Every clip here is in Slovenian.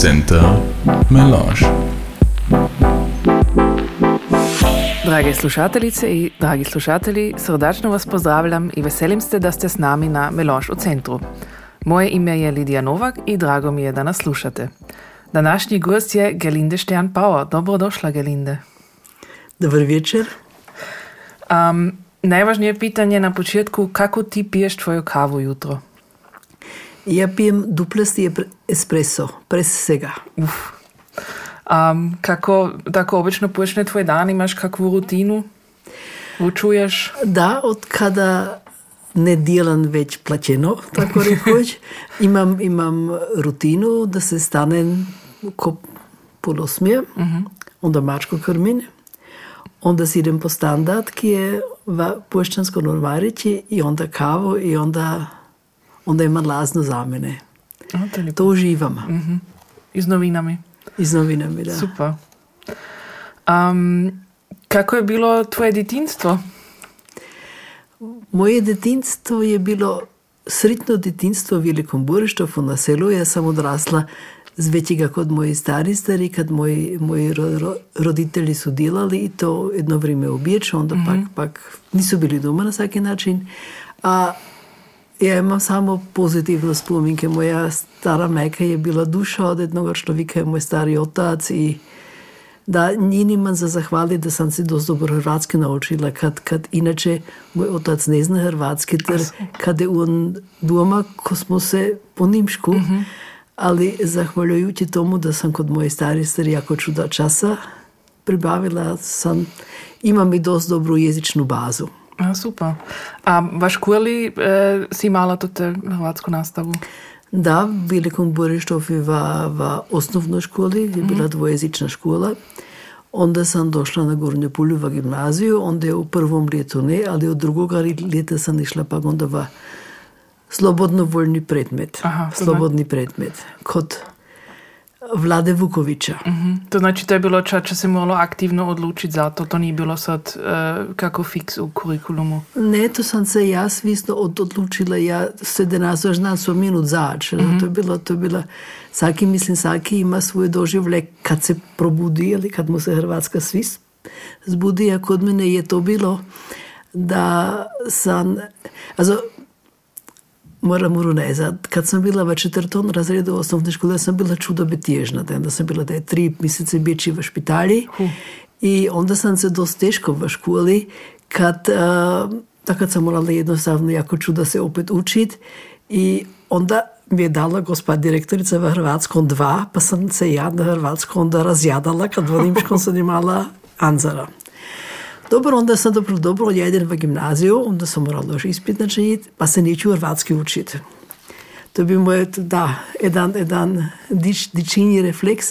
Center Melange. Drage slušateljice i dragi slušatelji, srdačno vas pozdravljam i veselim se da ste s nami na Melange u centru. Moje ime je Lidija Novak i drago mi je da nas slušate. Današnji gost je Gelinde Stern-Bauer. Dobrodošla, Gelinde. Dobar večer. Um, najvažnije pitanje na početku, kako ti piješ tvoju kavu jutro? Ja pijem duplasti espresso, brez vsega. Um, kako tako obično počne tvoj dan, imaš kakvu rutinu? Učuješ? Da, od kada ne delam več plačeno, tako rekoč, imam, imam rutinu, da se stanem ko pol osmije, uh -huh. onda mačko krmim, onda si idem po standard, ki je v poštansko normarici, i onda kavu, i onda, onda imam lazno za mene. A, to, je To uživam. uh -huh. I s novinami. I z novinami, da. Super. Um, kako je bilo tvoje djetinstvo? Moje detinstvo je bilo sretno detinstvo v Velikom Burištovu na selu. Jaz sem odrasla z večjega kot moji stari stari, kad moji, moji ro, ro, roditelji su delali i to jedno vrijeme obječe, onda mm -hmm. pak, pak nisu bili doma na svaki način. A ja imam samo pozitivne spominke. Moja stara majka je bila duša od jednog človeka, moj stari otac i da njini imam za zahvali da sam se dosta dobro hrvatski naučila, kad, kad inače moj otac ne zna hrvatski, ter kad je on doma, ko smo se po nimšku, ali zahvaljujući tomu da sam kod moje stari stari jako čuda časa pribavila, sam, imam i dosta dobru jezičnu bazu. A, super. A v školi eh, si imala tudi hrvatsko nastavu? Da, v Velikom Borištovu v, v osnovnoj školi je bila dvojezična škola. Onda sam došla na Gornju Pulju v gimnaziju, onda je u prvom letu ne, ali od drugoga leta sam išla pa onda v slobodno voljni predmet. Aha, slobodni predmet. Kod Vlade Vukovića. Mhm. To znači to je bilo čas, če se moralo aktivno odlučiti za to, to ni bilo sad uh, kako fiks u kurikulumu. Ne, to sam se ja svisno od, odlučila, ja 17 znam svoj minut zač. To je bilo, to je bila, svaki, mislim, svaki ima svoj doživljaj kad se probudi ili kad mu se Hrvatska svist zbudi, a kod mene je to bilo da sam, also, moram urunezat, kad sam bila v četvrtom razredu osnovne škole, sam bila čudo betježna, da onda sam bila da je tri mjesece bjeći v špitalji. I onda sam se dosta teško v školi, kad, uh, takad sam morala jednostavno jako čuda se opet učit. I onda mi je dala gospa direktorica v Hrvatskom dva, pa sam se ja na Hrvatskom onda razjadala, kad v Nimškom sam imala Anzara. Dobro, onda sam dobro, dobro, ja idem v gimnaziju, onda sam morala još ispit načiniti, pa se neću hrvatski učiti. To bi moj, da, jedan, jedan dič, dičinji refleks,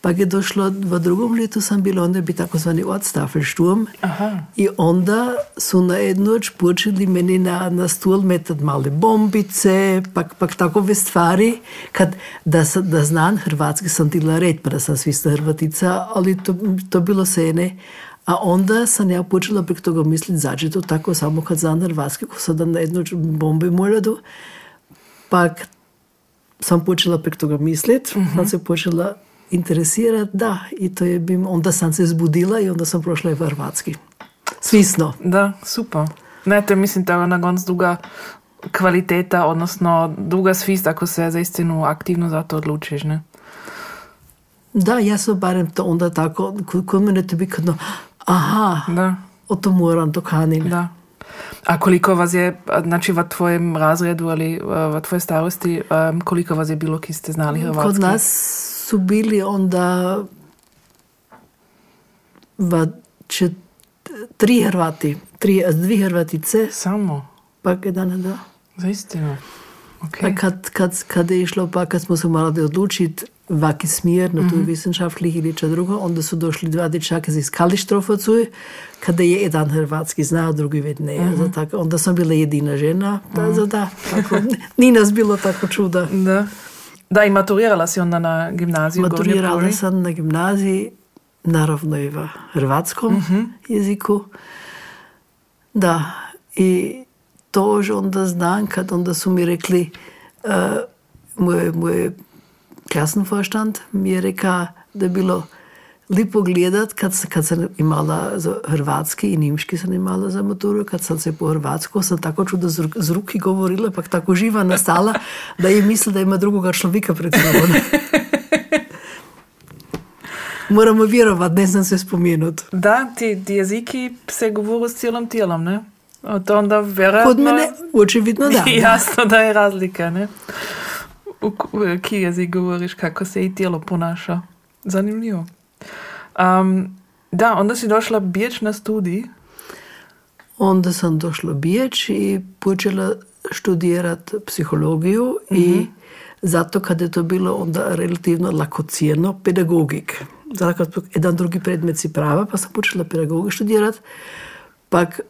pa je došlo v drugom letu sam bila, onda bi takozvani odstafelsturm Aha. i onda su na jednu noć počeli meni na, na stol metat male bombice, pak, pak takove stvari, kad da, da znam hrvatski sam tila red, pa da sam svista hrvatica, ali to, to bilo se ne. A onda sam ja počela prek toga misliti, zađe to tako samo kad znam hrvatski, ko sada na jednu noć bombe moljadu, pak sam počela prek toga mislit, sam se počela interesirati, da, i to je bim, onda sam se zbudila i onda sam prošla i v hrvatski. Svisno. Da, super. Ne, to je, mislim, je na konc druga kvaliteta, odnosno druga svist, ako se za istinu aktivno za to odlučiš, ne? Da, ja sam barem to onda tako, kod, kod mene to bi kadno, aha, Da, o to moram, to kanim. da. A koliko vas je, znači v tvojem razredu ali uh, v tvoje starosti, koliko vas je bilo, ki ste znali hrvatski? Kod nas su bili onda v čet, tri Hrvati, tri, dvi Hrvatice, Samo, pa jedan, da. za istinu. Ok. Pa kad, kad, kad je išlo, pa kad smo se morali odlučiti vaki smjer, na tu wissenschaftlich ili če drugo, onda su došli dva dječaka iz Kalištrofa cuj, kada je jedan hrvatski znao, drugi već ne. Za tako, onda sam bila jedina žena, da, za da, tako, ni nas bilo tako čuda. Da. Da, i maturirala si onda na gimnaziju Maturirala sam na gimnaziji, naravno i v hrvatskom jeziku. Da, i to že onda znam kad onda su mi rekli uh, moje, moje klassenvorstand mi je rekel, da je bilo lepo gledati, kad, kad sem imala hrvatski in nemški sem imala za maturo, kad sem se po hrvatsko, sem tako čudo z, z ruki govorila, pa tako živa nastala, da je mislila, da ima drugega človeka pred sabo. Moramo verovati, ne znam se spomenuti. Da, ti, jeziki se govorijo s celom telom, ne? To onda verjetno... Kod mene, očividno da. Jasno, da je razlika, ne? Ki jezik govoriš, kako se i tijelo ponaša. Zanimljivo. Um, da, onda si došla biječ na studij. Onda sam došla biječ i počela študirati psihologiju mm -hmm. i zato kad je to bilo onda relativno lakocijeno pedagogik. Zato kad jedan drugi predmet si prava, pa sam počela pedagogiju študirati. Pak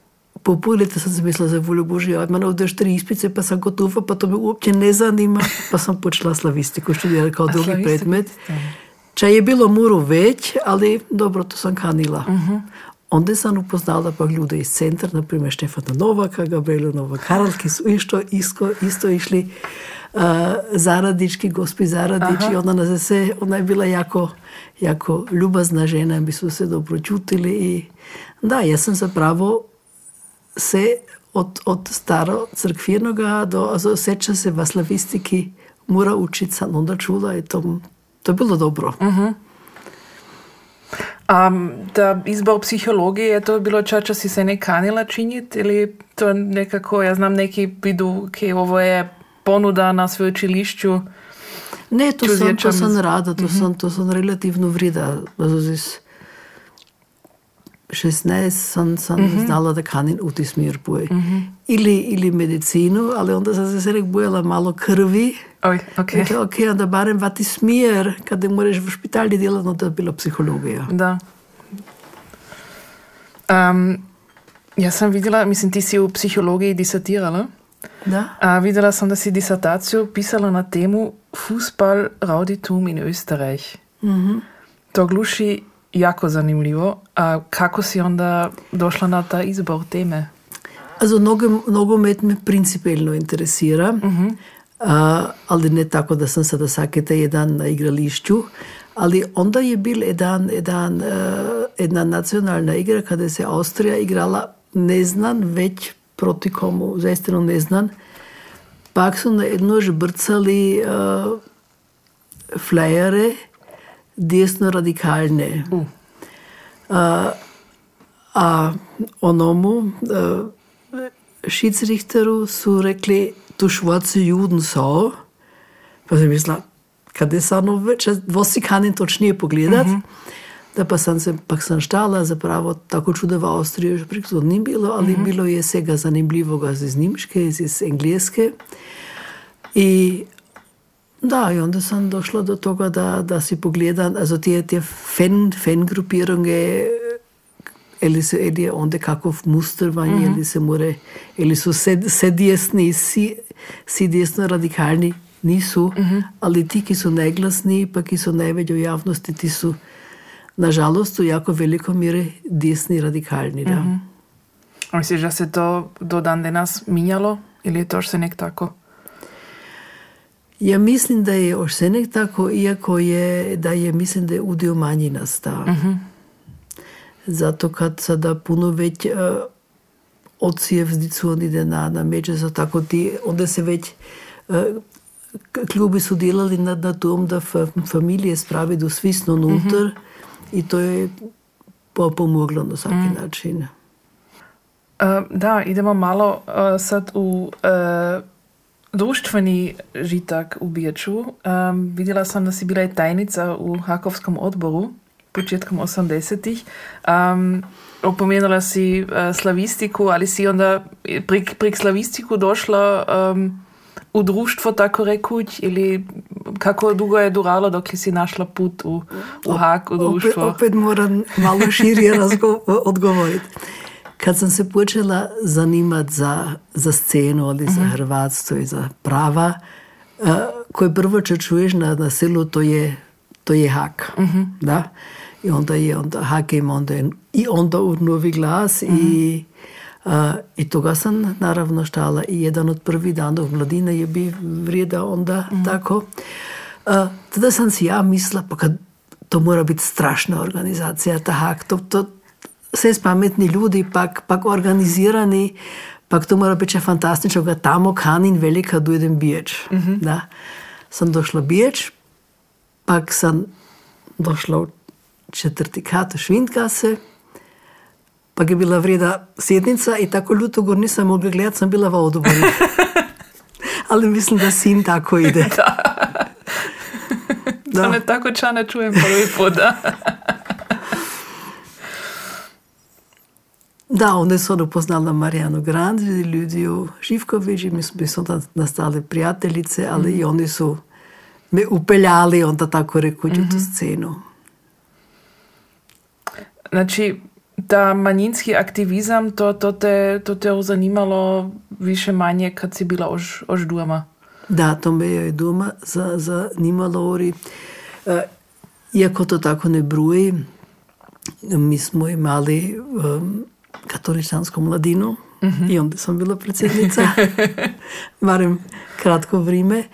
po pol leta sam se mislila za voljo Božja, imam ovdje još tri ispice, pa sam gotova, pa to me uopće ne zanima, pa sam počela slavistiku študirati kao drugi predmet. Če je bilo muro več, ali dobro, to sem kanila. Uh -huh. Onda sem upoznala pa ljude iz centra, naprimer Štefana Novaka, Gabriela Novak, Karol, ki so isto, isto, isto išli, uh, Zaradički, gospi Zaradiči, ona nas je se, ona je bila jako, jako ljubazna žena, mi smo se dobro čutili i da, jaz sem zapravo se od, od staro crkvenoga do, seća se v slavistiki mora učiti, sam onda čula i to to je bilo dobro. Uh -huh. um, da izbor psihologije je to bilo čača si se ne kanila činiti ili to nekako, ja znam neki vidu, ki ovo je ponuda na sveučilišču. Ne, to sem, to sem rada, to, uh -huh. sem, to sem relativno vrida. 16 sam, sam mm -hmm. znala da kanin u ti smjer boje. Mm -hmm. ili, ili medicinu, ali onda sam se rekla bojala malo krvi. Oj, ok. Rekla, ok, onda barem vati smjer, kada moraš v špitalji delati, onda je bila psihologija. Da. Um, ja sam vidjela, mislim ti si u psihologiji disertirala. Da. A vidjela sam da si disertaciju pisala na temu Fußball Rauditum in Österreich. Mm -hmm. To gluši јако занимливо. А како си онда дошла на таа избор теме? За многу многу мет ме принципелно интересира. Mm -hmm. а, али не тако да сам се да сакате еден на игралишчу. али онда е бил еден еден една национална игра каде се Австрија играла незнан веќе проти кому, заистина незнан. Пак се на еднош брцали а, флајере, radikalne. Uh. Uh, a onomu uh, Schiedsrichteru su rekli, tu schwarze Juden so. Pa sem mislila, kada se ono več, vosi kanin točnije pogledat. Uh -huh. Da pa sam se, pa sam štala, zapravo tako čudo v Avstriji, že preko ni bilo, ali uh -huh. bilo je vsega zanimljivoga iz Nemške, iz Engleske. I Da, i onda sam došla do toga da, da si pogledam, also te, te fan, fan grupiranje, ili se ili onda kakov mustervanje, mm -hmm. ili se more, ili su se, se desni, si, si desno radikalni, nisu, mm -hmm. ali ti, ki su neglasni, pa ki su najveće u javnosti, ti su, nažalost, u jako veliko mire desni radikalni. Da. Mm -hmm. Misliš, da se to do dan danas minjalo, ili je to še nek tako? Ja mislim da je oštenek tako, iako je, da je, mislim da je udio manji nastao. Uh -huh. Zato kad sada puno već uh, odsjev zdicu on ide na, na međe, za tako ti, onda se već uh, klubi su delali na, na tom da fa, familije spravi do svisno unutar uh -huh. i to je pomoglo na svaki uh -huh. način. Uh, da, idemo malo uh, sad u uh, društveni žitak u Biječu. Um, vidjela sam da si bila i tajnica u Hakovskom odboru početkom 80-ih. Um, opomenula si uh, slavistiku, ali si onda prek, prek slavistiku došla um, u društvo, tako rekuć, ili kako dugo je duralo dok si našla put u, u Hak, u društvo? Opet, opet moram malo širije odgovoriti. Kad sam se počela zanimati za, za scenu ali uh -huh. za mhm. hrvatstvo i za prava, uh, koje prvo če čuješ na, na selu, to je, to je hak. Uh mhm. -huh. da? I onda je onda hak ima onda je, i onda u novi glas uh -huh. i Uh, I toga sam naravno štala i jedan od prvih dana u mladine je bi vrijeda onda mm. tako. Uh, tada sam si ja mislila, pa kad to mora biti strašna organizacija, ta hak, to, to vse spametni ljudi, pak, pak organizirani, pak to mora biti fantastično, ga tamo kanin velika dojdem biječ. Mm -hmm. Da. Sam došla biječ, pak sam došla v četrti kat v Švindkase, pak je bila vreda sednica i tako ljuto gor nisam mogla gledati, sam bila v odboru. Ali mislim, da sin tako ide. Da. To ne tako čane čujem prvi put, da. Da, onda sam upoznala Marijanu Grandi, Ljudiju Živković i mi smo nastali prijateljice, ali mm. i oni su me upeljali onda tako rekući mm -hmm. tu scenu. Znači, ta manjinski aktivizam, to, to, te, to te zanimalo više manje kad si bila ož, ož doma? Da, to me je doma zanimalo. Ori. Uh, iako to tako ne bruji, mi smo imali um, katoličansku mladinu mm -hmm. i onda sam bila predsjednica, barem kratko vrijeme.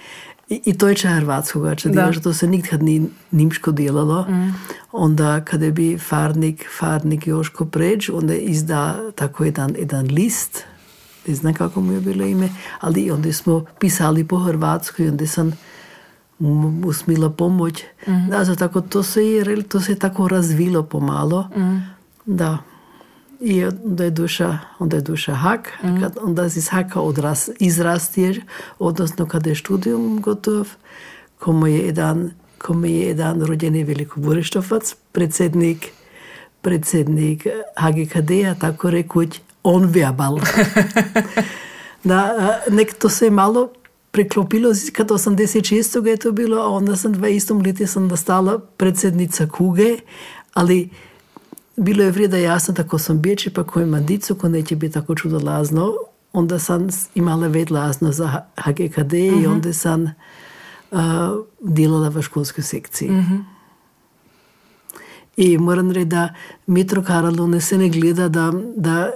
I, I to je čaj hrvatskoga, če delaš, to se nikad ni nimško delalo. Mm. Onda kada bi farnik, farnik Joško pređ, onda izda tako jedan, jedan list, ne znam kako mu je bilo ime, ali onda smo pisali po hrvatskoj, onda sam mu smila pomoć. Mm. Da, tako, to se je, to se je tako razvilo pomalo. Mm. Da. I onda je duša, onda je duša hak, mm. kad onda iz haka odras, izrastiješ, odnosno kada je študijum gotov, komu je jedan, komu je jedan rođeni Veliko Burištovac, predsjednik, predsjednik HGKD-a, tako rekuć, on vjabal. da, nek to se malo preklopilo, kad 86. je to bilo, a onda sam 20. leti sam nastala predsjednica Kuge, ali bilo je vrijeda jasno da ko sam bječi pa ko ima dicu, ko neće biti tako čudo lazno, onda sam imala ved lazno za HGKD i Mhm. onda sam uh, delala v školskoj sekciji. Mhm. I moram reči, da Metro Karalo se ne gleda, da, da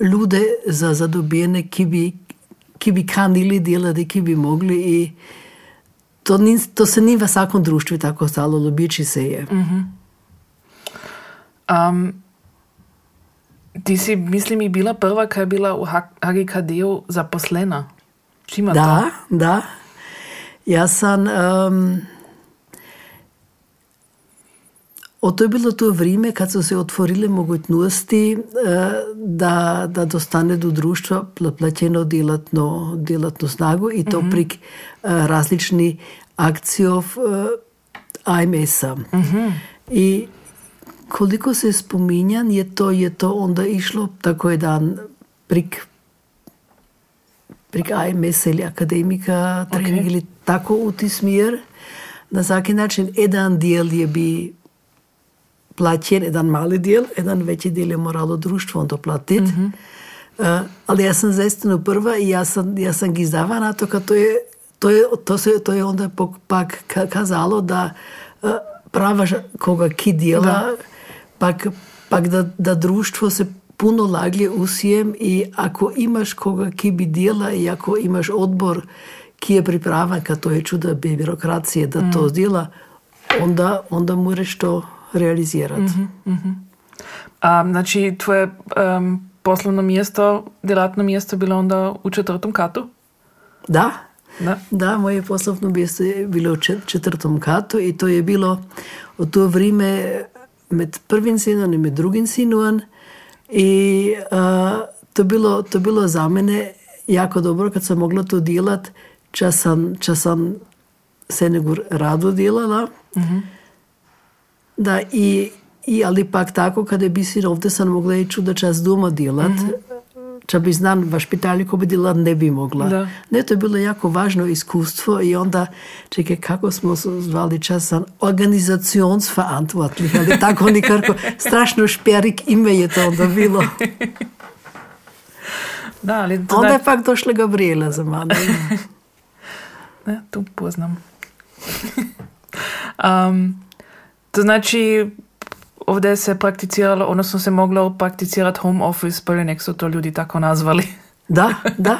ljude za zadobjene, ki bi, ki bi kanili delati, ki bi mogli. I to, ni, to se ni v vsakom društvu tako stalo, ljubiči se je. Um, ti si, mislim, i bila prva, kaj je bila u HGKD-u zaposlena. Čima Da, da. Ja sam... Um, o to je bilo to vrijeme kad su se otvorile mogućnosti eh, da, da dostane do društva pla- plaćeno djelatno, djelatnu snagu i to prik eh, različni akcijov eh, AMS-a. I koliko se spominjan je to, je to onda išlo tako jedan prik prek AMS ili akademika, trening ili tako u ti smjer. Na svaki način, jedan dijel je bi plaćen, jedan mali dijel, jedan veći dijel je moralo društvo onda platiti. Uh, ali ja sam zaistinu prva i ja sam, ja sam gizdava na to, kad to je, to je, to se, to je onda pak ka- kazalo da uh, prava koga ki dijela, pak, pak da, da društvo se puno laglje usijem i ako imaš koga ki bi dijela i ako imaš odbor ki je pripravan, kad to je čuda birokracije da to zdjela, onda, onda moraš to realizirati. A, znači, tvoje um, poslovno mjesto, djelatno mjesto bilo onda u četvrtom katu? Da, Da. da, moje poslovno mjesto je bilo u čet- četvrtom katu i to je bilo u to vrijeme med prvim sinom i med drugim sinom i a, to, bilo, to bilo za mene jako dobro kad sam mogla to djelat, čas sam, čas sam Senegur rado djelala. Da, i, i ali pak tako kada bi si ovdje sam mogla i čuda čas doma djelat, Če bi znan v špitali, ko bi delala, ne bi mogla. Da. Ne, to je bilo jako važno iskustvo i onda, čekaj, kako smo se zvali časan, organizacionsverantwortlich, ali tako nikako, strašno šperik ime je to onda bilo. Da, ali to Onda je pak došla Gabriela za mane. Ne, tu poznam. um, to znači, ovdje se prakticiralo, odnosno se moglo prakticirati home office, pa nek su to ljudi tako nazvali. Da, da.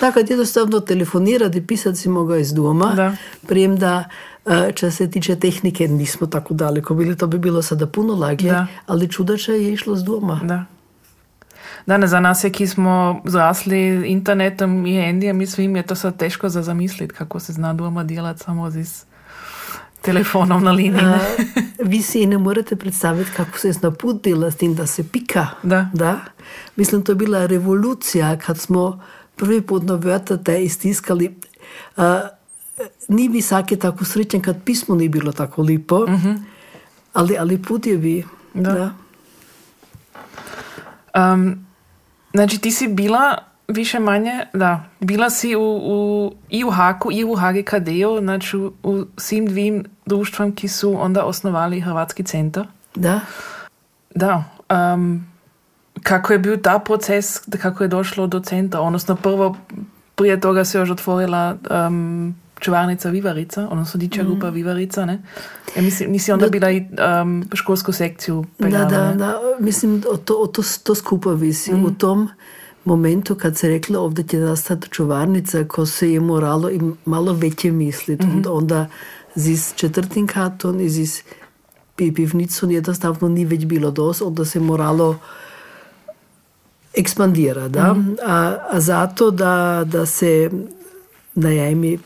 Tako jednostavno telefonirati i pisati si mogao iz doma. Da. Prijem da e, Čo se tiče tehnike, nismo tako daleko bili, to bi bilo sada puno laglje, Da. ali čudače je išlo z doma. Da. Da, ne, za nas ki smo zrasli internetom i endijem i svim, je to sad teško za zamisliti kako se zna doma delati samo z telefonom na liniji. A, vi si ne morete predstaviti, kako se je naputila s tem, da se pika. Da. Da? Mislim, to je bila revolucija, kad smo prvi put na vrtate iztiskali. A, ni bi vsake tako srečen, kad pismo ni bilo tako lepo, ali, ali put je bi. Da. Da. Um, znači, ti si bila više manje, da, bila si u, u, i u Haku i u HGKD-u, znači u, u svim dvim društvom, ki su onda osnovali Hrvatski centar. Da. Da. Um, kako je bio ta proces, kako je došlo do centra? Odnosno, prvo, prije toga se još otvorila um, čuvarnica Vivarica, odnosno dičja grupa Vivarica, ne? Ja, mislim, nisi onda bila i um, školsku sekciju Da, peljala, da, ne? da. Mislim, o to, o to, to skupa visi. U tom momentu, kad se rekla ovdje će nastati čuvarnica, ko se je moralo i malo veće misliti. Onda, onda z četrtim katon i z pi- pivnicom jednostavno ni već bilo dost, onda se moralo ekspandira, da? A, a zato da, da se najajmi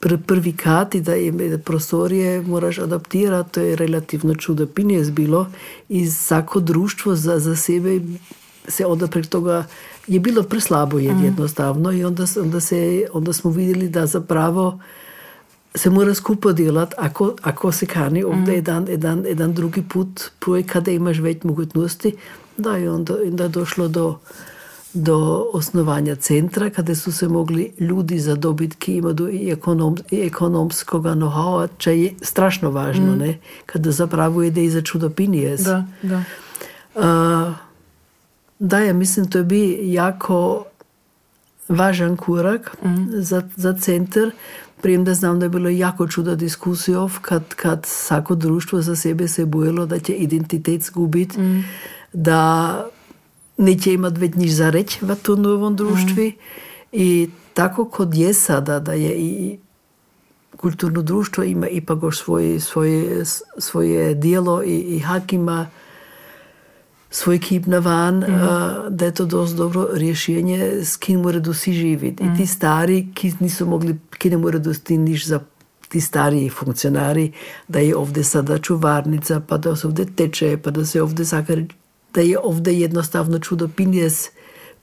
pr, prvi kat i da je prostorije moraš adaptirati, to je relativno čudo pinjes bilo i svako društvo za, za sebe se onda prek toga je bilo preslabo je jednostavno i onda, onda, se, onda smo vidjeli da zapravo se mora skupo delati, ako, ako se kani ovdje jedan, jedan, jedan drugi put pruje kada imaš več mogućnosti, da i onda, onda je došlo do, do osnovanja centra, kada su se mogli ljudi zadobiti, ki imaju i, ekonom, i ekonomskoga know-howa, čo je strašno važno, ne? kada zapravo ide i za čudopinijes. Da, da. A, da, ja mislim, to je bi jako važan korak za, za centar. Prijem da znam da je bilo jako čuda diskusijov, kad, kad svako društvo za sebe se bojilo da će identitet zgubiti, da neće imati već niš za reći v tom novom društvi. I tako kod je sada, da je i kulturno društvo ima ipak još svoje, svoje, svoje dijelo i, i hak ima svoj kip na van, a, da je to dosti dobro rješenje, s kim mora dosi živjeti. I ti stari, ki nisu mogli, ki ne more dosti niš za ti stariji funkcionari, da je ovdje sada čuvarnica, pa da se ovdje teče, pa da se ovdje sakar, da je ovdje jednostavno čudo pinjes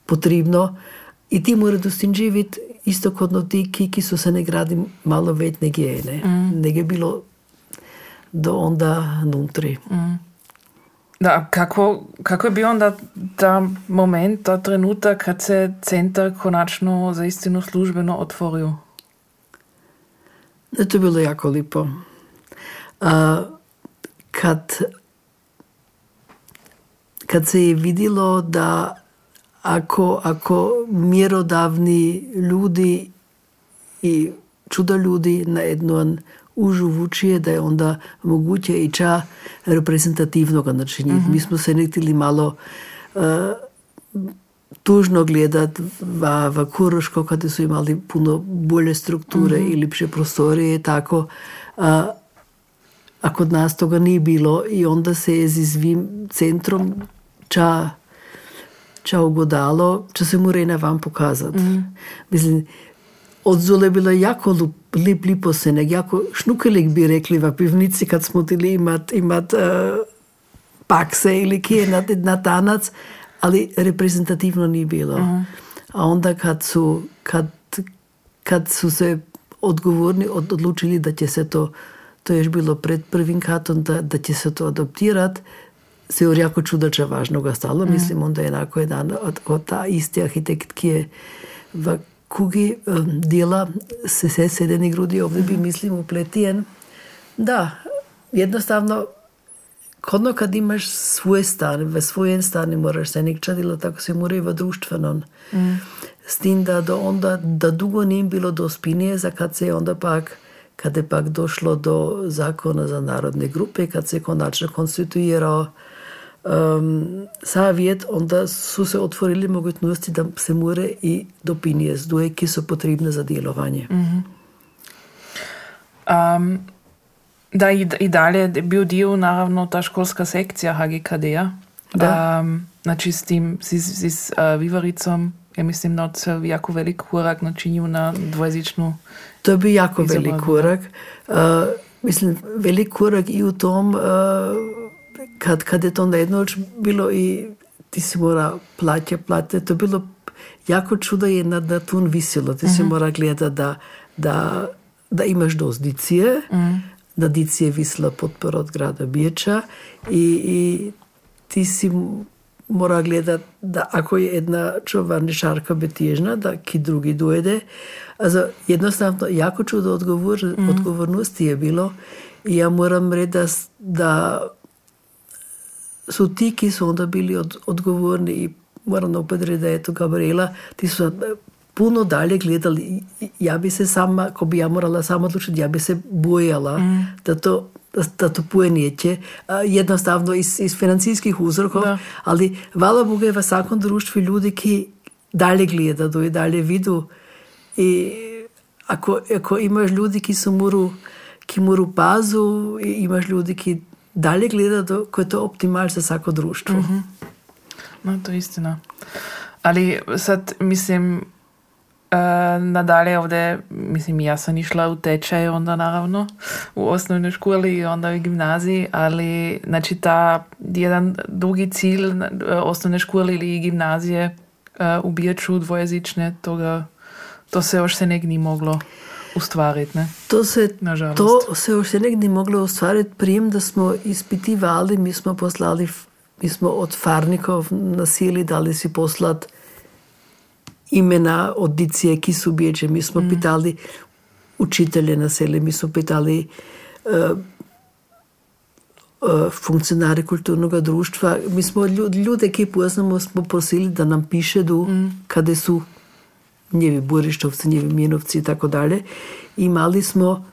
potrebno i ti mora dosti živjeti isto kod no ti ki, ki su se ne gradi malo već neg je, ne? Neg je bilo do onda nuntri. Da, kako, kako je bio onda ta moment, ta trenutak, kad se centar konačno za istinu službeno otvorio? Da, to je bilo jako lipo. A, kad, kad se je vidjelo da ako, ako mjerodavni ljudi i čudo ljudi na jednom užu vučije, da je onda moguće i ča reprezentativnoga načiniti. Mi smo se ne htjeli malo a, tužno gledat v, v Kuroško, kada su imali puno bolje strukture i lipše prostorije i tako. A, a kod nas toga nije bilo i onda se je z svim centrom ča, ča ugodalo, ča se mora i na vam pokazat. Mislim, od Zule bilo jako lup, лип липосенек, јако шнукелик би рекли во пивници, кад смотили имат, имат э, паксе или кие на, на танац, али репрезентативно не било. Uh -huh. А онда кад су, кад, кад су се одговорни од, одлучили да ќе се то, тоа еш било пред првин катон, да, да ќе се то адаптират, се орјако чудаче важно го стало. Mm. Мислим, онда еднакво еден од, од таа исти архитект ки е во kugi dela se, se sedeni grudi ovdje bi mislim upletijen. Da, jednostavno kodno kad imaš svoj stan, v svojem stanu moraš se nek čadilo, tako se mora i v društvenom. S tim da do onda, da dugo nije bilo do spinije, za kad se onda pak, kad je pak došlo do zakona za narodne grupe, kad se konačno konstituirao savjet, onda su se otvorili mogućnosti da se more i dopinje zduje, ki so potrebne za delovanje. um, da, i, i dalje je bil dio, naravno, ta školska sekcija HGKD-a. Da. Um, znači, s tim, s, s, s uh, Vivaricom, ja mislim, da se jako velik korak načinil na dvojezičnu. To je bil jako Izobrazba. velik korak. Uh, mislim, velik korak i u tom, uh, kad, kad je to najednoć bilo i ti si mora plaća, plate, to je bilo jako čudo je na, na tun visilo. Ti si mora gleda da, da, da imaš dost dicije, da dicije visila potpora od grada Biječa i, i ti si mora gledat da ako je jedna čovarničarka betježna, da ki drugi dojde. Also, jednostavno, jako čudo odgovor, odgovornosti je bilo i ja moram reći da, da su ti, ki su onda bili od, odgovorni i moram opet reći da je to Gabriela, ti su puno dalje gledali. Ja bi se sama, ko bi ja morala sama odlučiti, ja bi se bojala da to da, to puje neće. A, Jednostavno iz, iz financijskih uzrokov, Da. ali hvala Bogu je v vsakom društvu ljudi, ki dalje gledaju i dalje vidu. I ako, ako imaš ljudi, ki so moru, ki moru pazu, imaš ljudi, ki dalje gledaju, ko je to optimalno za vsako društvo. No, to je istina. Ali sad, mislim, uh, nadalje ovdje, mislim, ja sam išla u tečaj onda naravno u osnovnoj školi i onda u gimnaziji, ali znači ta jedan drugi cilj uh, osnovne škole ili gimnazije uh, u Biječu dvojezične, toga, to se još se ni moglo ustvariti, ne? To se, Nažalost. to se još nek ni moglo ostvariti, prijem da smo ispitivali, mi smo poslali, mi smo od farnikov nasili, dali si poslat imena od dicije, ki su bječe. Mi smo pitali učitelje na seli, mi smo pitali uh, uh, funkcionare kulturnog društva. Mi smo lju- ljude, ki poznamo, smo prosili da nam pišedu kada su njevi Burištovci, njevi Minovci i tako dalje. Imali smo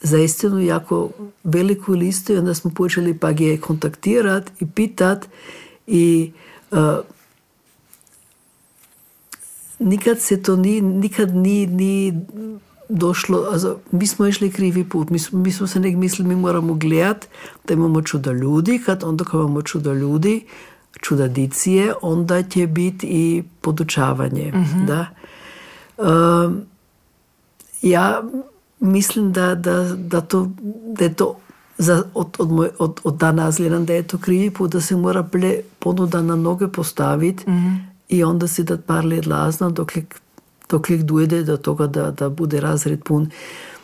zaistinu jako veliku listu i onda smo počeli pa je kontaktirat i pitat i uh, nikad se to ni, nikad ni, ni došlo, also, mi smo išli krivi put, mi, mi smo se nek mislili, mi moramo gledat da imamo čuda ljudi, kad onda kad imamo čuda ljudi, čuda dicije, onda će biti i podučavanje. Da? Um, ja mislim da, da, da, to, da je to za, od, od, moj, od, od danas gledam da je to krivi put, da se mora ple ponuda na noge postaviti i onda si dat par let lazna dokle, dokle dojde do toga da, da bude razred pun.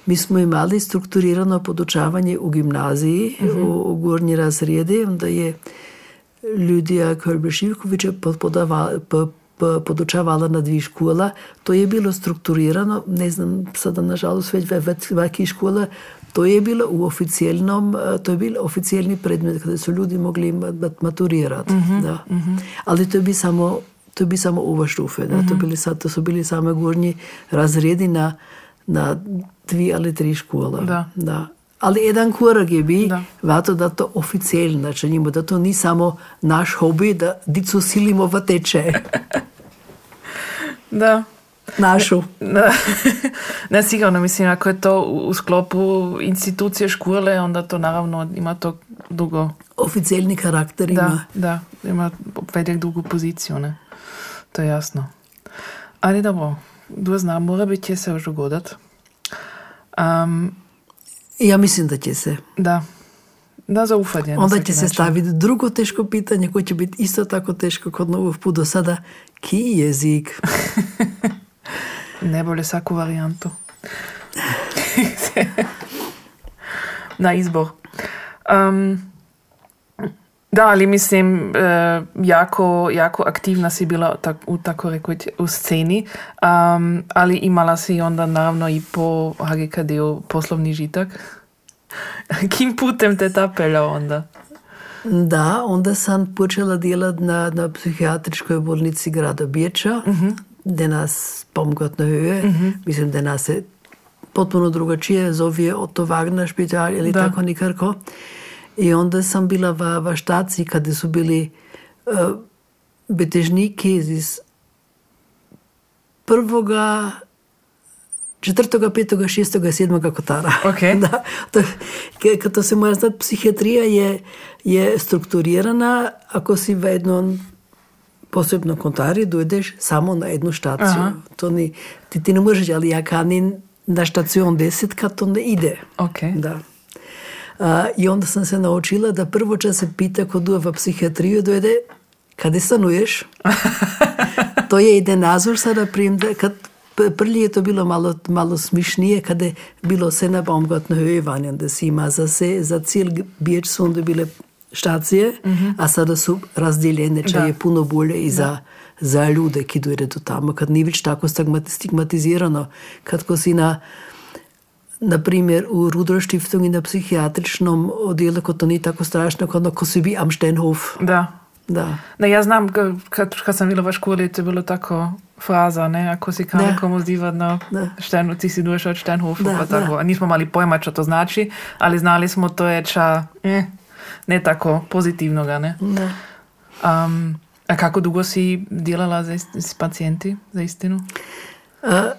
Mi smo imali strukturirano podučavanje u gimnaziji, u, u gornji razredi, onda je Ljudija Kolbe-Živković je podava- po- po- podučavala na dvi škola. To je bilo strukturirano, ne znam sada nažalost već ve- ve- svaki škola, to je bilo u oficijelnom, eh, to je bilo oficijelni predmet kada su ljudi mogli ma- ma- maturirati. Da. Ali to bi samo to bi samo Oberstufe, da, to, bili, sad, to su bili same gornji razredi na, na dvi ali tri škola. Da. Da. Ali jedan korak je bi, Da. vato da to oficijelno načinimo, da to ni samo naš hobi, da dicu silimo v teče. Da. Našu. Da. ne, sigurno, mislim, ako je to u sklopu institucije škole, onda to naravno ima to dugo, Oficijelni karakter ima. da, da, ima velik drugu poziciju, ne. To je jasno. Ali dobro, kdo zna, mora biti će se još dogodat. Um, Ja mislim da će se. da, da zaufanje. Onda će se način. staviti drugo teško pitanje koje će biti isto tako teško kod novog put do sada. Ki jezik? Najbolje svaku varijantu. Na izbor. Um, da, ali mislim, e, jako, jako aktivna si bila tak, u tako rekoć u sceni, um, ali imala si onda naravno i po HGKD-u poslovni žitak. Kim putem te tapela onda? Da, onda sam počela delati na, na psihijatričkoj bolnici grada Biječa, gdje nas pomgotno höje. Mislim, da nas se potpuno drugačije zove Otto Wagner špital ili Da. tako nikako. I onda sam bila v, v štaciji kada su bili uh, betežniki iz prvoga, četvrtoga, petoga, šestega, sedmega kotara. Ok. Da, to, kad to se mora znati, psihijatrija je, je strukturirana ako si v jednom posebnom kontari dojdeš samo na jednu štaciju. Aha. To ni, ti, ti ne možeš, ali ja kanim na štacion 10 kad to ne ide. Ok. Da. I onda sam se naučila da prvo čas se pita ko duva v psihijatriju dojde kada stanuješ. to je ide nazor sada prim, da kad p- prvi je to bilo malo, malo smišnije, kada je bilo se na baumgartno höjevanje, da si ima za se, za cilj biječ su onda bile štacije, a sada su razdijeljene, če je puno bolje i za, za ljude, ki dojedu tamo, kad ni več tako stigmat- stigmatizirano, kad ko si na na primjer u Rudolf Stiftung i na psihijatričnom odjelku to nije tako strašno kao ko si bi am Steinhof. Da. Da. Ne, ja znam, kad, kad sam bila v školi, to je bilo tako fraza, ne, ako si kam nekomu zdiva na Da. Šten, ti si došao od Štenhofu, Da, pa tako. A nismo mali pojma, čo to znači, ali znali smo to je ča, eh, ne tako pozitivnoga, ne. da. Um, a kako dugo si delala z, ist- s pacijenti, za istinu? A,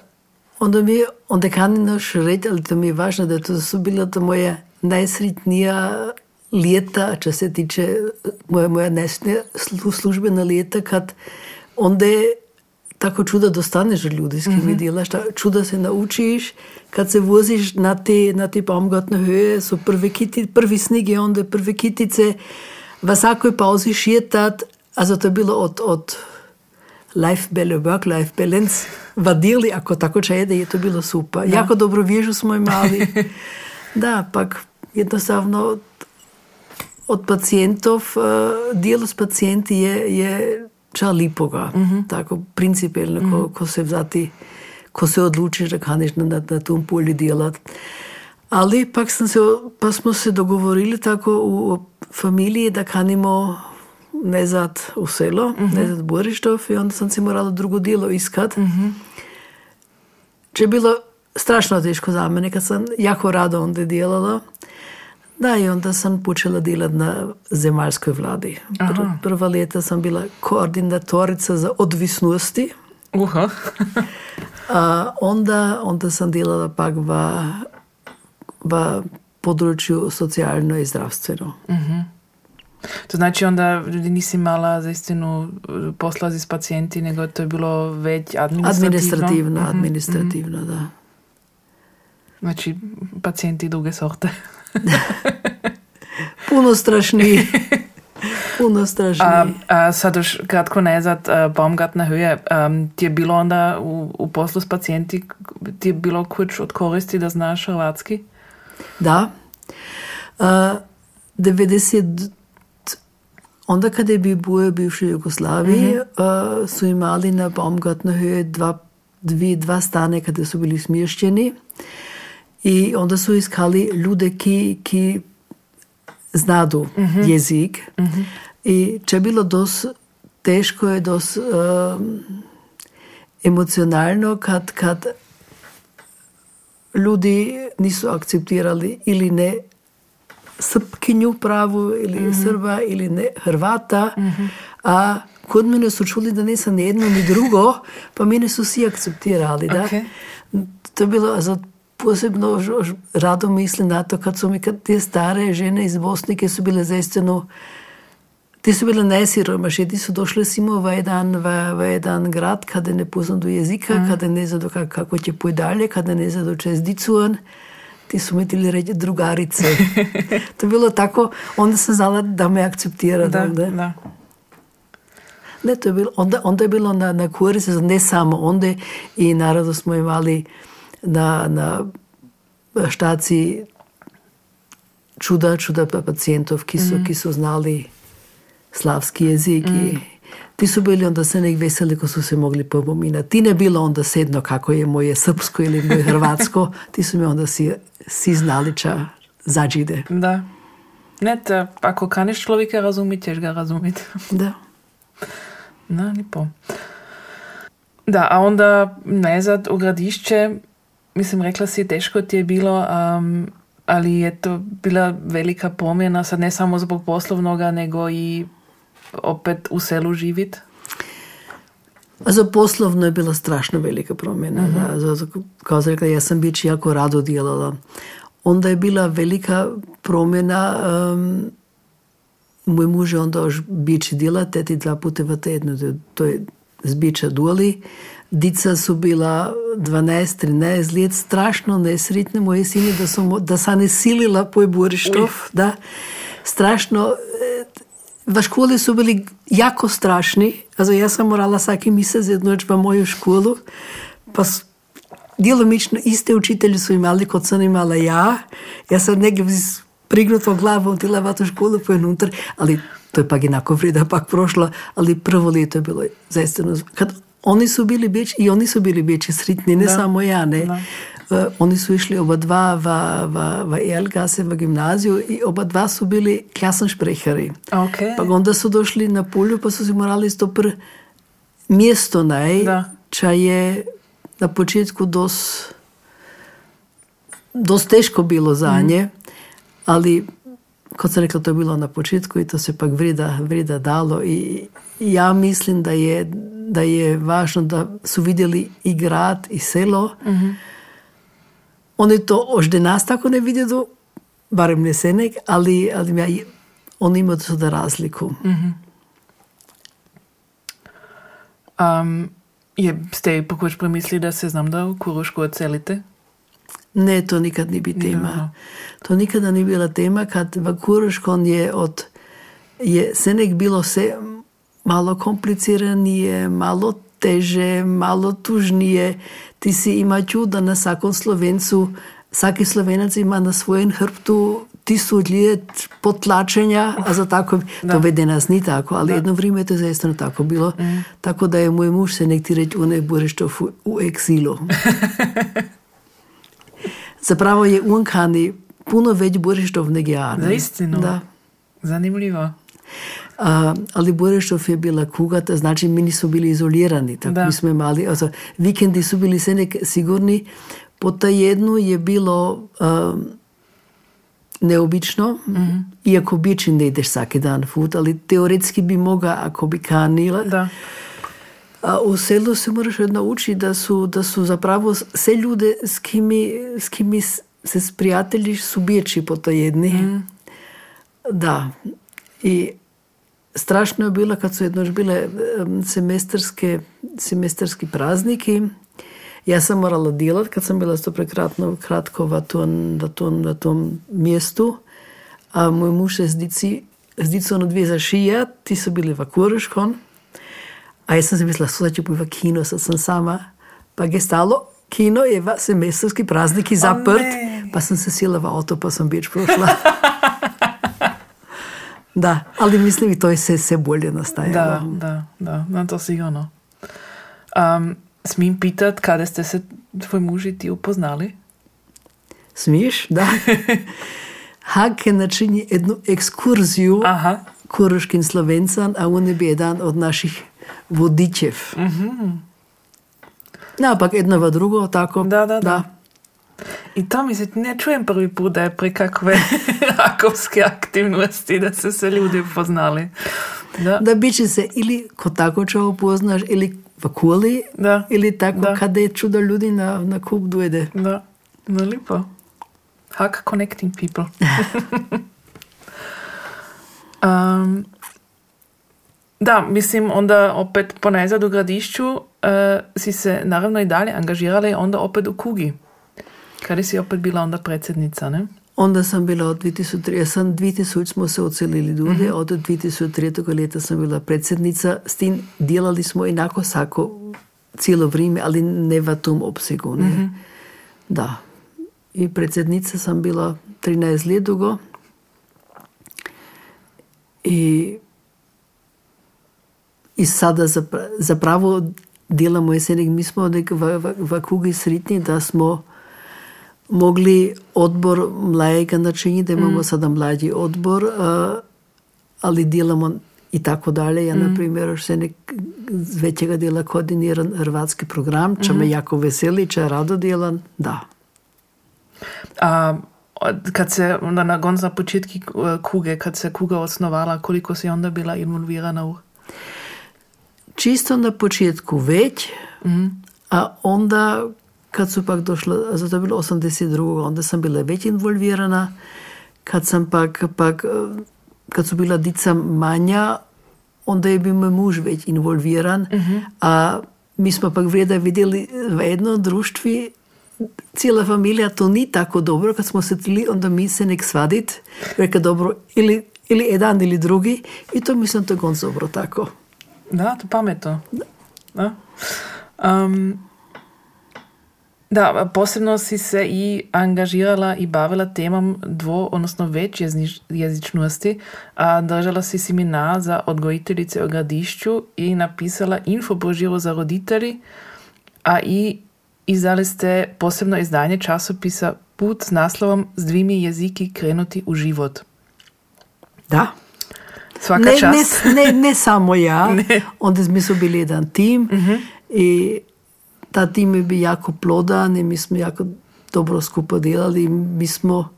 onda mi onda kanim još reći, ali to mi je važno da to su bila to moja najsretnija leta, če se tiče moja, moja najsretnija slu- službena leta, kad onda je tako čuda dostaneš od ljudi, s kim delaš, ta čuda se naučiš, kad se voziš na te, na te Baumgartne Höhe, so prve kiti, prvi sneg je onda, prve kitice, v vsakoj pauzi šetat, also to je bilo od, od life balance, work-life balance vadili, ako tako če je, da je to bilo super. Jako dobro vježu smo imali. da, pak jednostavno od, od pacijentov, uh, dijelo s pacijenti je, je ča lipoga. Tako principijelno, ko, ko se vzati, ko se odlučiš da kaniš na, na, tom polju djelat. Ali pak, se, pa smo se dogovorili tako u familiji da kanimo nezad u selo, nezad Borištov i onda sam si morala drugo djelo iskat. Če je bilo strašno teško za mene, kad sam jako rado onda djelala. Da, i onda sam počela delat na zemaljskoj vladi. Pr, prva leta sam bila koordinatorica za odvisnosti, Uha. a onda, onda sam delala pak v, v području socijalno i zdravstveno. To znači onda nisi imala za istinu eh, posla s pacijenti, nego to je bilo već administrativno. Administrativno, administrativno, da. Znači, pacijenti druge sorte. Puno strašniji. Puno strašniji. A, a sad još kratko nezad, a, Baumgartner Höhe, um, ti je bilo onda u, u poslu s pacijenti, ti je bilo kuć od koristi da znaš hrvatski? Da. Uh, 90 onda kada je bil boj v bivši Jugoslaviji, uh, so imeli na Baumgartner Höhe dva, dve, dva stane, kada so bili smješčeni. I onda su iskali ljude, ki, ki znadu jezik. I če je bilo dos teško je dos um, emocionalno, kad, kad ljudi nisu akceptirali ili ne srpkinju pravu ili srba ili ne hrvata, a kod mene su čuli da nisam ni jedno ni drugo, pa mene su svi akceptirali. Da? Ok. To je bilo, za posebno rado mislim na to, kad su mi kad te stare žene iz Bosne, ki su bile zaistinu Ti su bile najsiromašnije, ti su došle simo v jedan, v, v jedan grad, kada ne poznaju jezika, kada ne znaju kako, će poj dalje, kada ne znaju čez dicuan. Ti su mi tili reći drugarice. to je bilo tako, onda sam znala da me akceptira. Da, onda. da. Ne, to je bilo, onda, onda je bilo na, na kurice, ne samo onda i naravno smo imali na, na štaciji čuda, čuda pa- pacijentov, ki su, ki su znali slavski jezik i ti su bili onda se nek veseli ko su se mogli popominati. Ti ne bilo onda sedno kako je moje srpsko ili moje hrvatsko, ti su mi onda si, si znali ča zađide. Da. Ne, te, ako kaniš človeka razumiti, ćeš ga razumiti. Da. Na, lipo. Da, a onda nezad u gradišće, mislim, rekla si, teško ti je bilo um, ali je to bila velika promjena, sad ne samo zbog poslovnoga, nego i opet u selu živit? Za poslovno je bila strašno velika promjena. Mm -hmm. da, zato, kao sam rekla, ja sam bić jako rado djelala. Onda je bila velika promjena um, moj muž je onda još bići djela, teti dva puta v tednu, to je zbiča duali. Dica su bila 12-13 let, strašno nesretne moje sine, da, so, da sa ne silila po burištov. Da, strašno. V školi su bili jako strašni. Also, ja sam morala svaki mjesec jednoć v moju školu, pa djelomično iste učitelji su imali kot sam imala ja. Ja sam negdje prignuto glavom tila v školu pojenutar, ali to je pak inako vrida pak prošlo, ali prvo leto je bilo zaista kad oni su bili beči i oni su bili beči sritni, ne da. samo ja, ne. Da. Uh, oni su išli oba dva v, v, v Elgase, v gimnaziju i oba dva su bili klasensprecheri. Okay. Pa onda su došli na polju pa su si morali stopr mjesto naj, ča je na početku dos, dos teško bilo za nje. Mm. Ali, kot sem rekla, to je bilo na početku in to se pak vrida, vrida dalo. I ja mislim, da je, da je važno da su vidjeli i grad i selo. Они то ожде нас тако не видеду, барем не сенек, али, али ми, они имат со да разлику. Mm -hmm. um, је, сте покојш премисли да се знам да курошко оцелите? Не, то никад не би да. тема. No, no. То никада не била тема, кад во Курушко он је од... Е, сенек било се мало комплициран је мало teže, malo tužnije. Ti si ima čuda na svakom Slovencu, svaki Slovenac ima na svojem hrbtu tisoč let potlačenja, a za tako, da. to vede nas ni tako, ali da. jedno vrijeme je to zaistino tako bilo. Mm. Tako da je moj muž se nekti reći u najboreštov u eksilu. Zapravo je Unkani puno več Borištov nego ja. Zaistino? Da. Zanimljivo. A, ali Borištov je bila kugata, znači mi nisu bili izolirani. Tako da. mi smo imali, also, vikendi su bili sve nek sigurni. Po ta jednu je bilo um, neobično, mm -hmm. iako bići ne ideš svaki dan fut, ali teoretski bi moga ako bi kanila. Da. A u selu se moraš naučiti da su, da su zapravo sve ljude s kimi, s kimi se sprijateljiš su biječi po to jedni. Mm. Da. I strašno je bilo kad su jednož bile semestarske, semestarski prazniki. Ja sam morala djelat kad sam bila to prekratno kratko v tom, v tom, v tom mjestu. A moj muž je s dici, s dicom dvije za šija, ti su bili v Kuroškon. A jaz sem si mislila, da če bo v kino, sad sem sama. Pa je stalo, kino je v semestrski prazniki zaprt, oh, pa sem se sila v avto, pa sem več prošla. da, ali mislim, da to je vse, vse bolje nastajalo. Da, da, da, na to sigurno. Um, smim pitati, kada ste se tvoj muž ti upoznali? Smiš, da. Hake načini jednu ekskurziju kuroškim slovencem, a on je bil eden od naših vodičev. Mm -hmm. No, ampak eno v drugo, tako da. da, da. da. In to mi se ne čujem prvi put, da je pri kakve rakovske aktivnosti, da so se ljudje poznali. Da, da bi se ili kot tako če opoznaš, ili v koli, da. ili tako, da. kad je čudo ljudi na, na kup dojde. Da, no lepo. Hack connecting people. um, Da, mislim, onda opet ponajzad u gradišću uh, si se naravno i dalje angažirala i onda opet u Kugi. Kada si opet bila onda predsjednica, ne? Onda sam bila od 2003, ja sam 2000 smo se ocelili dulje, mm -hmm. od 2003. leta sam bila predsjednica, s tim djelali smo inako sako cijelo vrijeme, ali ne v tom opsegu. Ne? Mm -hmm. Da. I predsjednica sam bila 13 let dugo. I I sada zapravo delamo jesenek, mi smo v, v, v kugi sretni, da smo mogli odbor mlajega načiniti, da imamo mm. sada mlađi odbor, ali delamo i tako dalje. Ja, mm. na primjer, še nek z većega dela koordiniran hrvatski program, če mm. me jako veseli, če rado delam, da. A kad se onda na gonc na početki eh, kuge, kad se kuga osnovala, koliko si onda bila involvirana u? Čisto na početku već, a onda kad su pak došla, zato to je bilo 82. onda sam bila već involvirana, kad sam pak, pak eh, kad su bila dica manja, onda je bio moj muž već involviran, a mi smo pak vrijeda vidjeli v jednom društvi, cijela familija to ni tako dobro, kad smo se tili, onda mi se nek svadit, reka dobro, ili, ili jedan ili drugi, i to mislim to je dobro tako. Da, to pametno. Da. Um, da, posebno si se i angažirala i bavila temom dvo, odnosno već jezičnosti, a držala si seminar za odgojiteljice o gradišću i napisala infobrožiru za roditelji, a i izdali ste posebno izdanje časopisa Put s naslovom S dvimi jeziki krenuti u život. Da. Svaka ne, čast. ne, ne, ne samo ja, Ne. onda mi smo bili jedan tim i ta tim je bio jako plodan i mi smo jako dobro skupo delali mi smo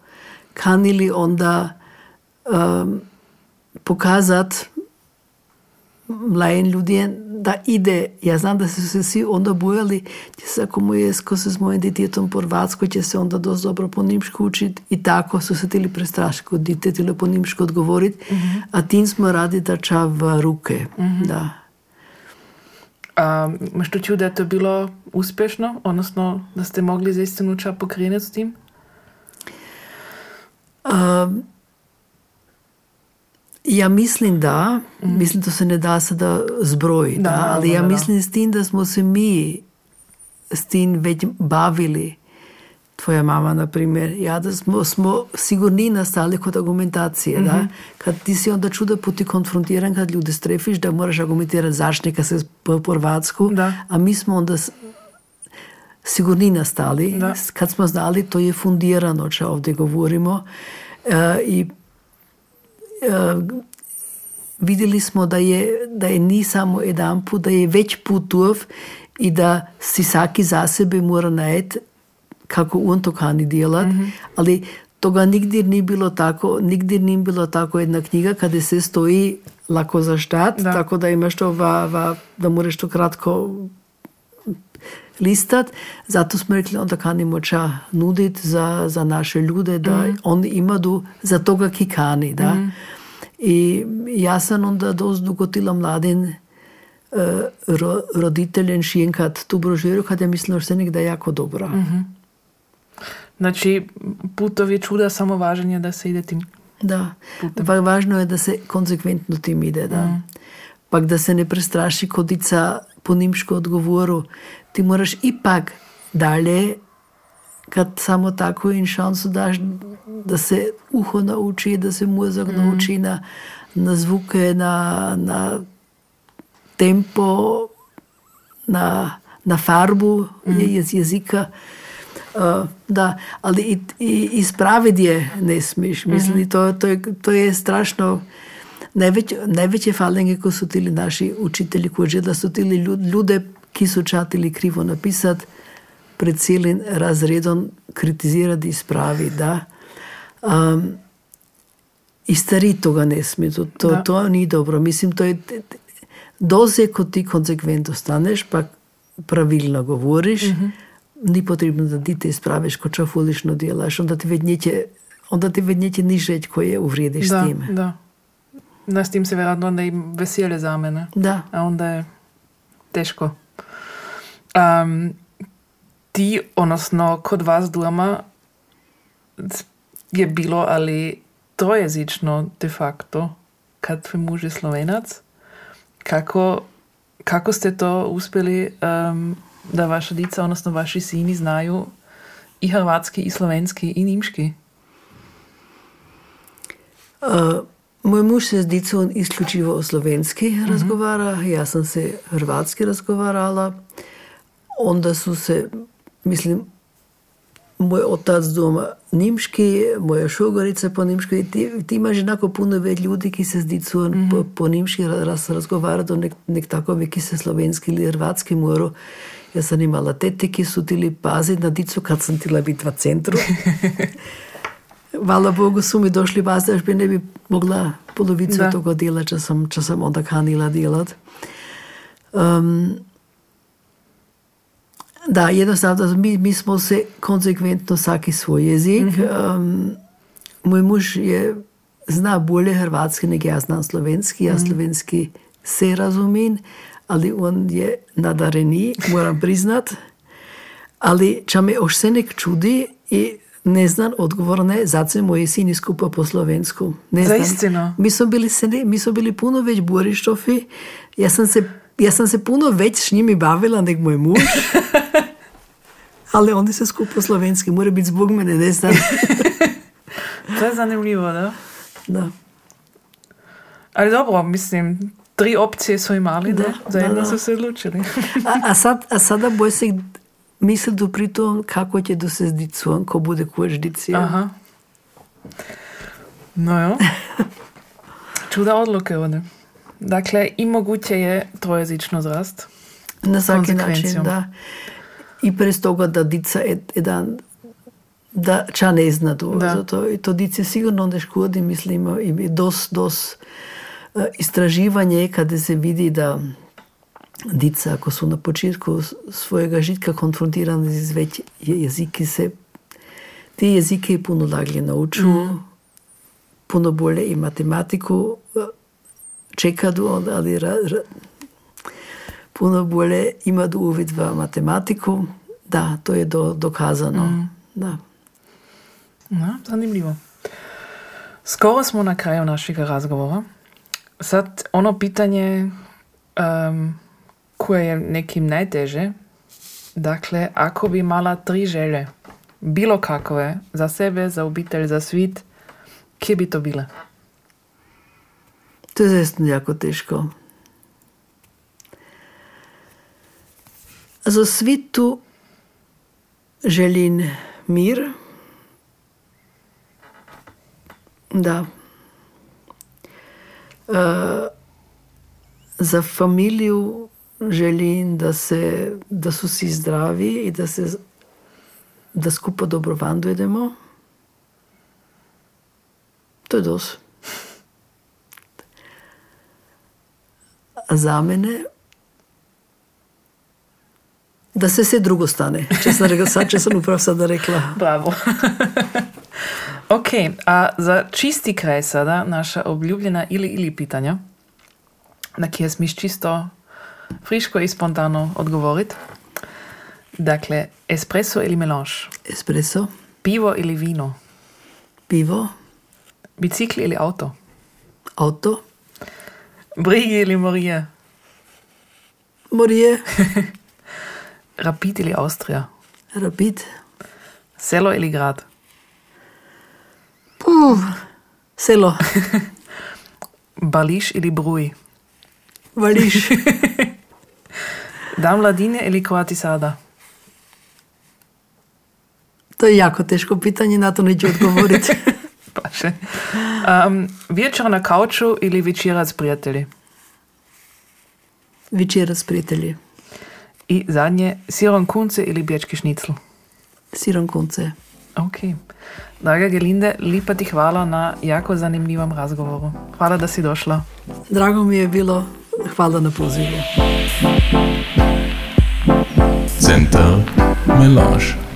kanili onda um, pokazat mladim ljudem, da ide. Ja znam da su se svi onda bojali, će se ako mu je ko se s mojim djetetom po Hrvatskoj, će se onda dosta dobro po nimšku učiti i tako su se tili prestrašiti kod dite, tili po nimšku odgovoriti, a tim smo radi da ča v ruke. Da. A imaš to čudo, da je to bilo uspešno, odnosno da ste mogli za istinu ča pokrenuti s tim? Um, ja mislim da, mislim to se ne da sada zbrojiti, Da, da, ali da, ja da, da. mislim s tim da smo se mi s tim već bavili, tvoja mama na primjer, ja da smo, smo sigurni nastali kod argumentacije, da, kad ti si onda čuda puti konfrontiran, kad ljude strefiš da moraš argumentirati zašto neka se po, Hrvatsku, Da. a mi smo onda sigurni nastali, Da. kad smo znali to je fundirano, če ovdje govorimo, E, i e, vidjeli smo da je, da je ni samo jedan put, da je već putov i da si svaki za sebe mora najeti kako on to kani djelat, ali toga nigdje ni bilo tako, nigdje ni bilo tako jedna knjiga kada se stoji lako za štat, Da. tako da imaš to va, va, da moraš to kratko listat, zato smo rekli onda kanimo ča nudit za, za naše ljude da oni imaju za toga ki kani, da. I ja sam onda dost dugo tila mladin e, ro, roditeljen šjenkat tu brožiru kad je mislila što je negdje jako dobra. Znači, putovi čuda samo važan je da se ide tim. Da, pa važno je da se konsekventno tim ide, da. Pak da se ne prestraši kodica po nimšku odgovoru. Ti moraš ipak dalje, kad samo tako in šansu daš, da se uho nauči, da se mozak nauči na, na zvuke, na, na tempo, na, na farbu jez, jezika. Uh, da, ali ispraviti je ne smiješ. Mislim, to, to, je, to je strašno. Najveć, najveće falinge ko su tili naši učitelji koji da su tili lju- ljude ki su čatili krivo napisat pred cijelim razredom kritizirati ispraviti. Da. Um, I stari toga ne smije. To, to, Da. to nije dobro. Mislim, to je doze ko ti konsekvent ostaneš, pa pravilno govoriš, ni potrebno da ti te ispraviš ko čafulišno djelaš, onda ti već neće, onda ti već neće ni žeć koje uvrijediš da, s time. da. Da, s tim se vjerojatno onda i veselje za mene. Da. A onda je teško. Um, ti, odnosno kod vas doma je bilo ali trojezično de facto, kad tvoj muž je slovenac. Kako, kako ste to uspjeli um, da vaša dica, odnosno vaši sini znaju i hrvatski, i slovenski, i nimški? Uh, moj muž se z dicom isključivo slovenski razgovara, ja sam se hrvatski razgovarala. Onda su se, mislim, moj otac doma nimški, moja šogorica po nimški. Ti, ti imaš enako puno več ljudi, ki se z dicom po, po nimški raz, razgovarjajo, nek, nek takovi, ki se slovenski ali hrvatski morajo. Jaz sem imala tete, ki so tili paziti na dico, kad sem tila biti v centru. Hvala Bogu su mi došli vas, da bi ne bi mogla polovicu Da. toga dela, če sem, če sem onda kanila delati. Um, da, jednostavno, mi, mi smo se konsekventno vsaki svoj jezik. Um, moj muž je, zna bolje hrvatski, nek jaz znam slovenski, jaz slovenski se razumem, ali on je nadareni, moram priznati. Ali če me už se nek čudi i ne znam odgovor ne, zato moji sini skupa po slovensku. Ne znam. Zaistino? Mi smo bili, se ne, mi smo bili puno već borištofi, ja sam se, ja sam se puno već s njimi bavila nek moj muž. Ali oni se skupa po slovenski, mora biti zbog mene, ne znam. To je zanimljivo, da? Da. Ali dobro, mislim, tri opcije su imali, da, Da, za da, da. su se odlučili. A, a, sad, a sada boj se misliti pri tom, kako će do se zditi svon, ko bude kož dicija. Aha. No jo. Čuda odluke ovdje. Dakle, i moguće je trojezično zrast. Na svaki način, da. I prez toga da dica je jedan da ča ne zna to. Da. Zato, I to dice sigurno ne škodi, mislimo, i dos, dos eh, istraživanje kada se vidi da dica, ako su na početku s- svojega žitka konfrontirani z već je- jeziki, se te jezike i puno laglje nauču, puno bolje i matematiku eh, čekadu, ali ra, ra, puno bolje imati uvid v matematiku. Da, to je do, dokazano. Da. No, zanimljivo. Skoro smo na kraju našega razgovora. Sad, ono pitanje um, koje je nekim najteže, dakle, ako bi imala tri želje, bilo kakove, za sebe, za obitelj, za svit, kje bi to bile? To je zaista jako teško. Za svitu želim mir. Da. E, za familiju želim da, se, da su si zdravi i da se da skupa dobro van dojdemo. To je dost. Za mene da se vse drugo stane. Če sem rekla, sad, če sem uprav sada rekla. Bravo. ok, a za čisti kraj sada naša obljubljena ili ili pitanja, na kje smiš čisto friško i spontano odgovoriti. Dakle, espresso ili melange, Espresso, pivo ili vino, pivo, bicikl ili auto, avto, brigi ili morije, morje, rapid ili Austrija, rapid, selo ili grad, Puh, selo, bališ ili bruj, vališ, dan mladine ili kroatisada, to je jako teško pitanje, na to neću odgovoriti. Paše. Um, večer na kauču ili večerac s prijatelji. Večera s prijatelji, I zadnje, siron kunce ili bječki šnicl. sirom konce. Ok. Draga Gelinde, lipa ti hvala na jako zanimljivom razgovoru. Hvala da si došla. Drago mi je bilo, hvala na pozivu. Center Melange.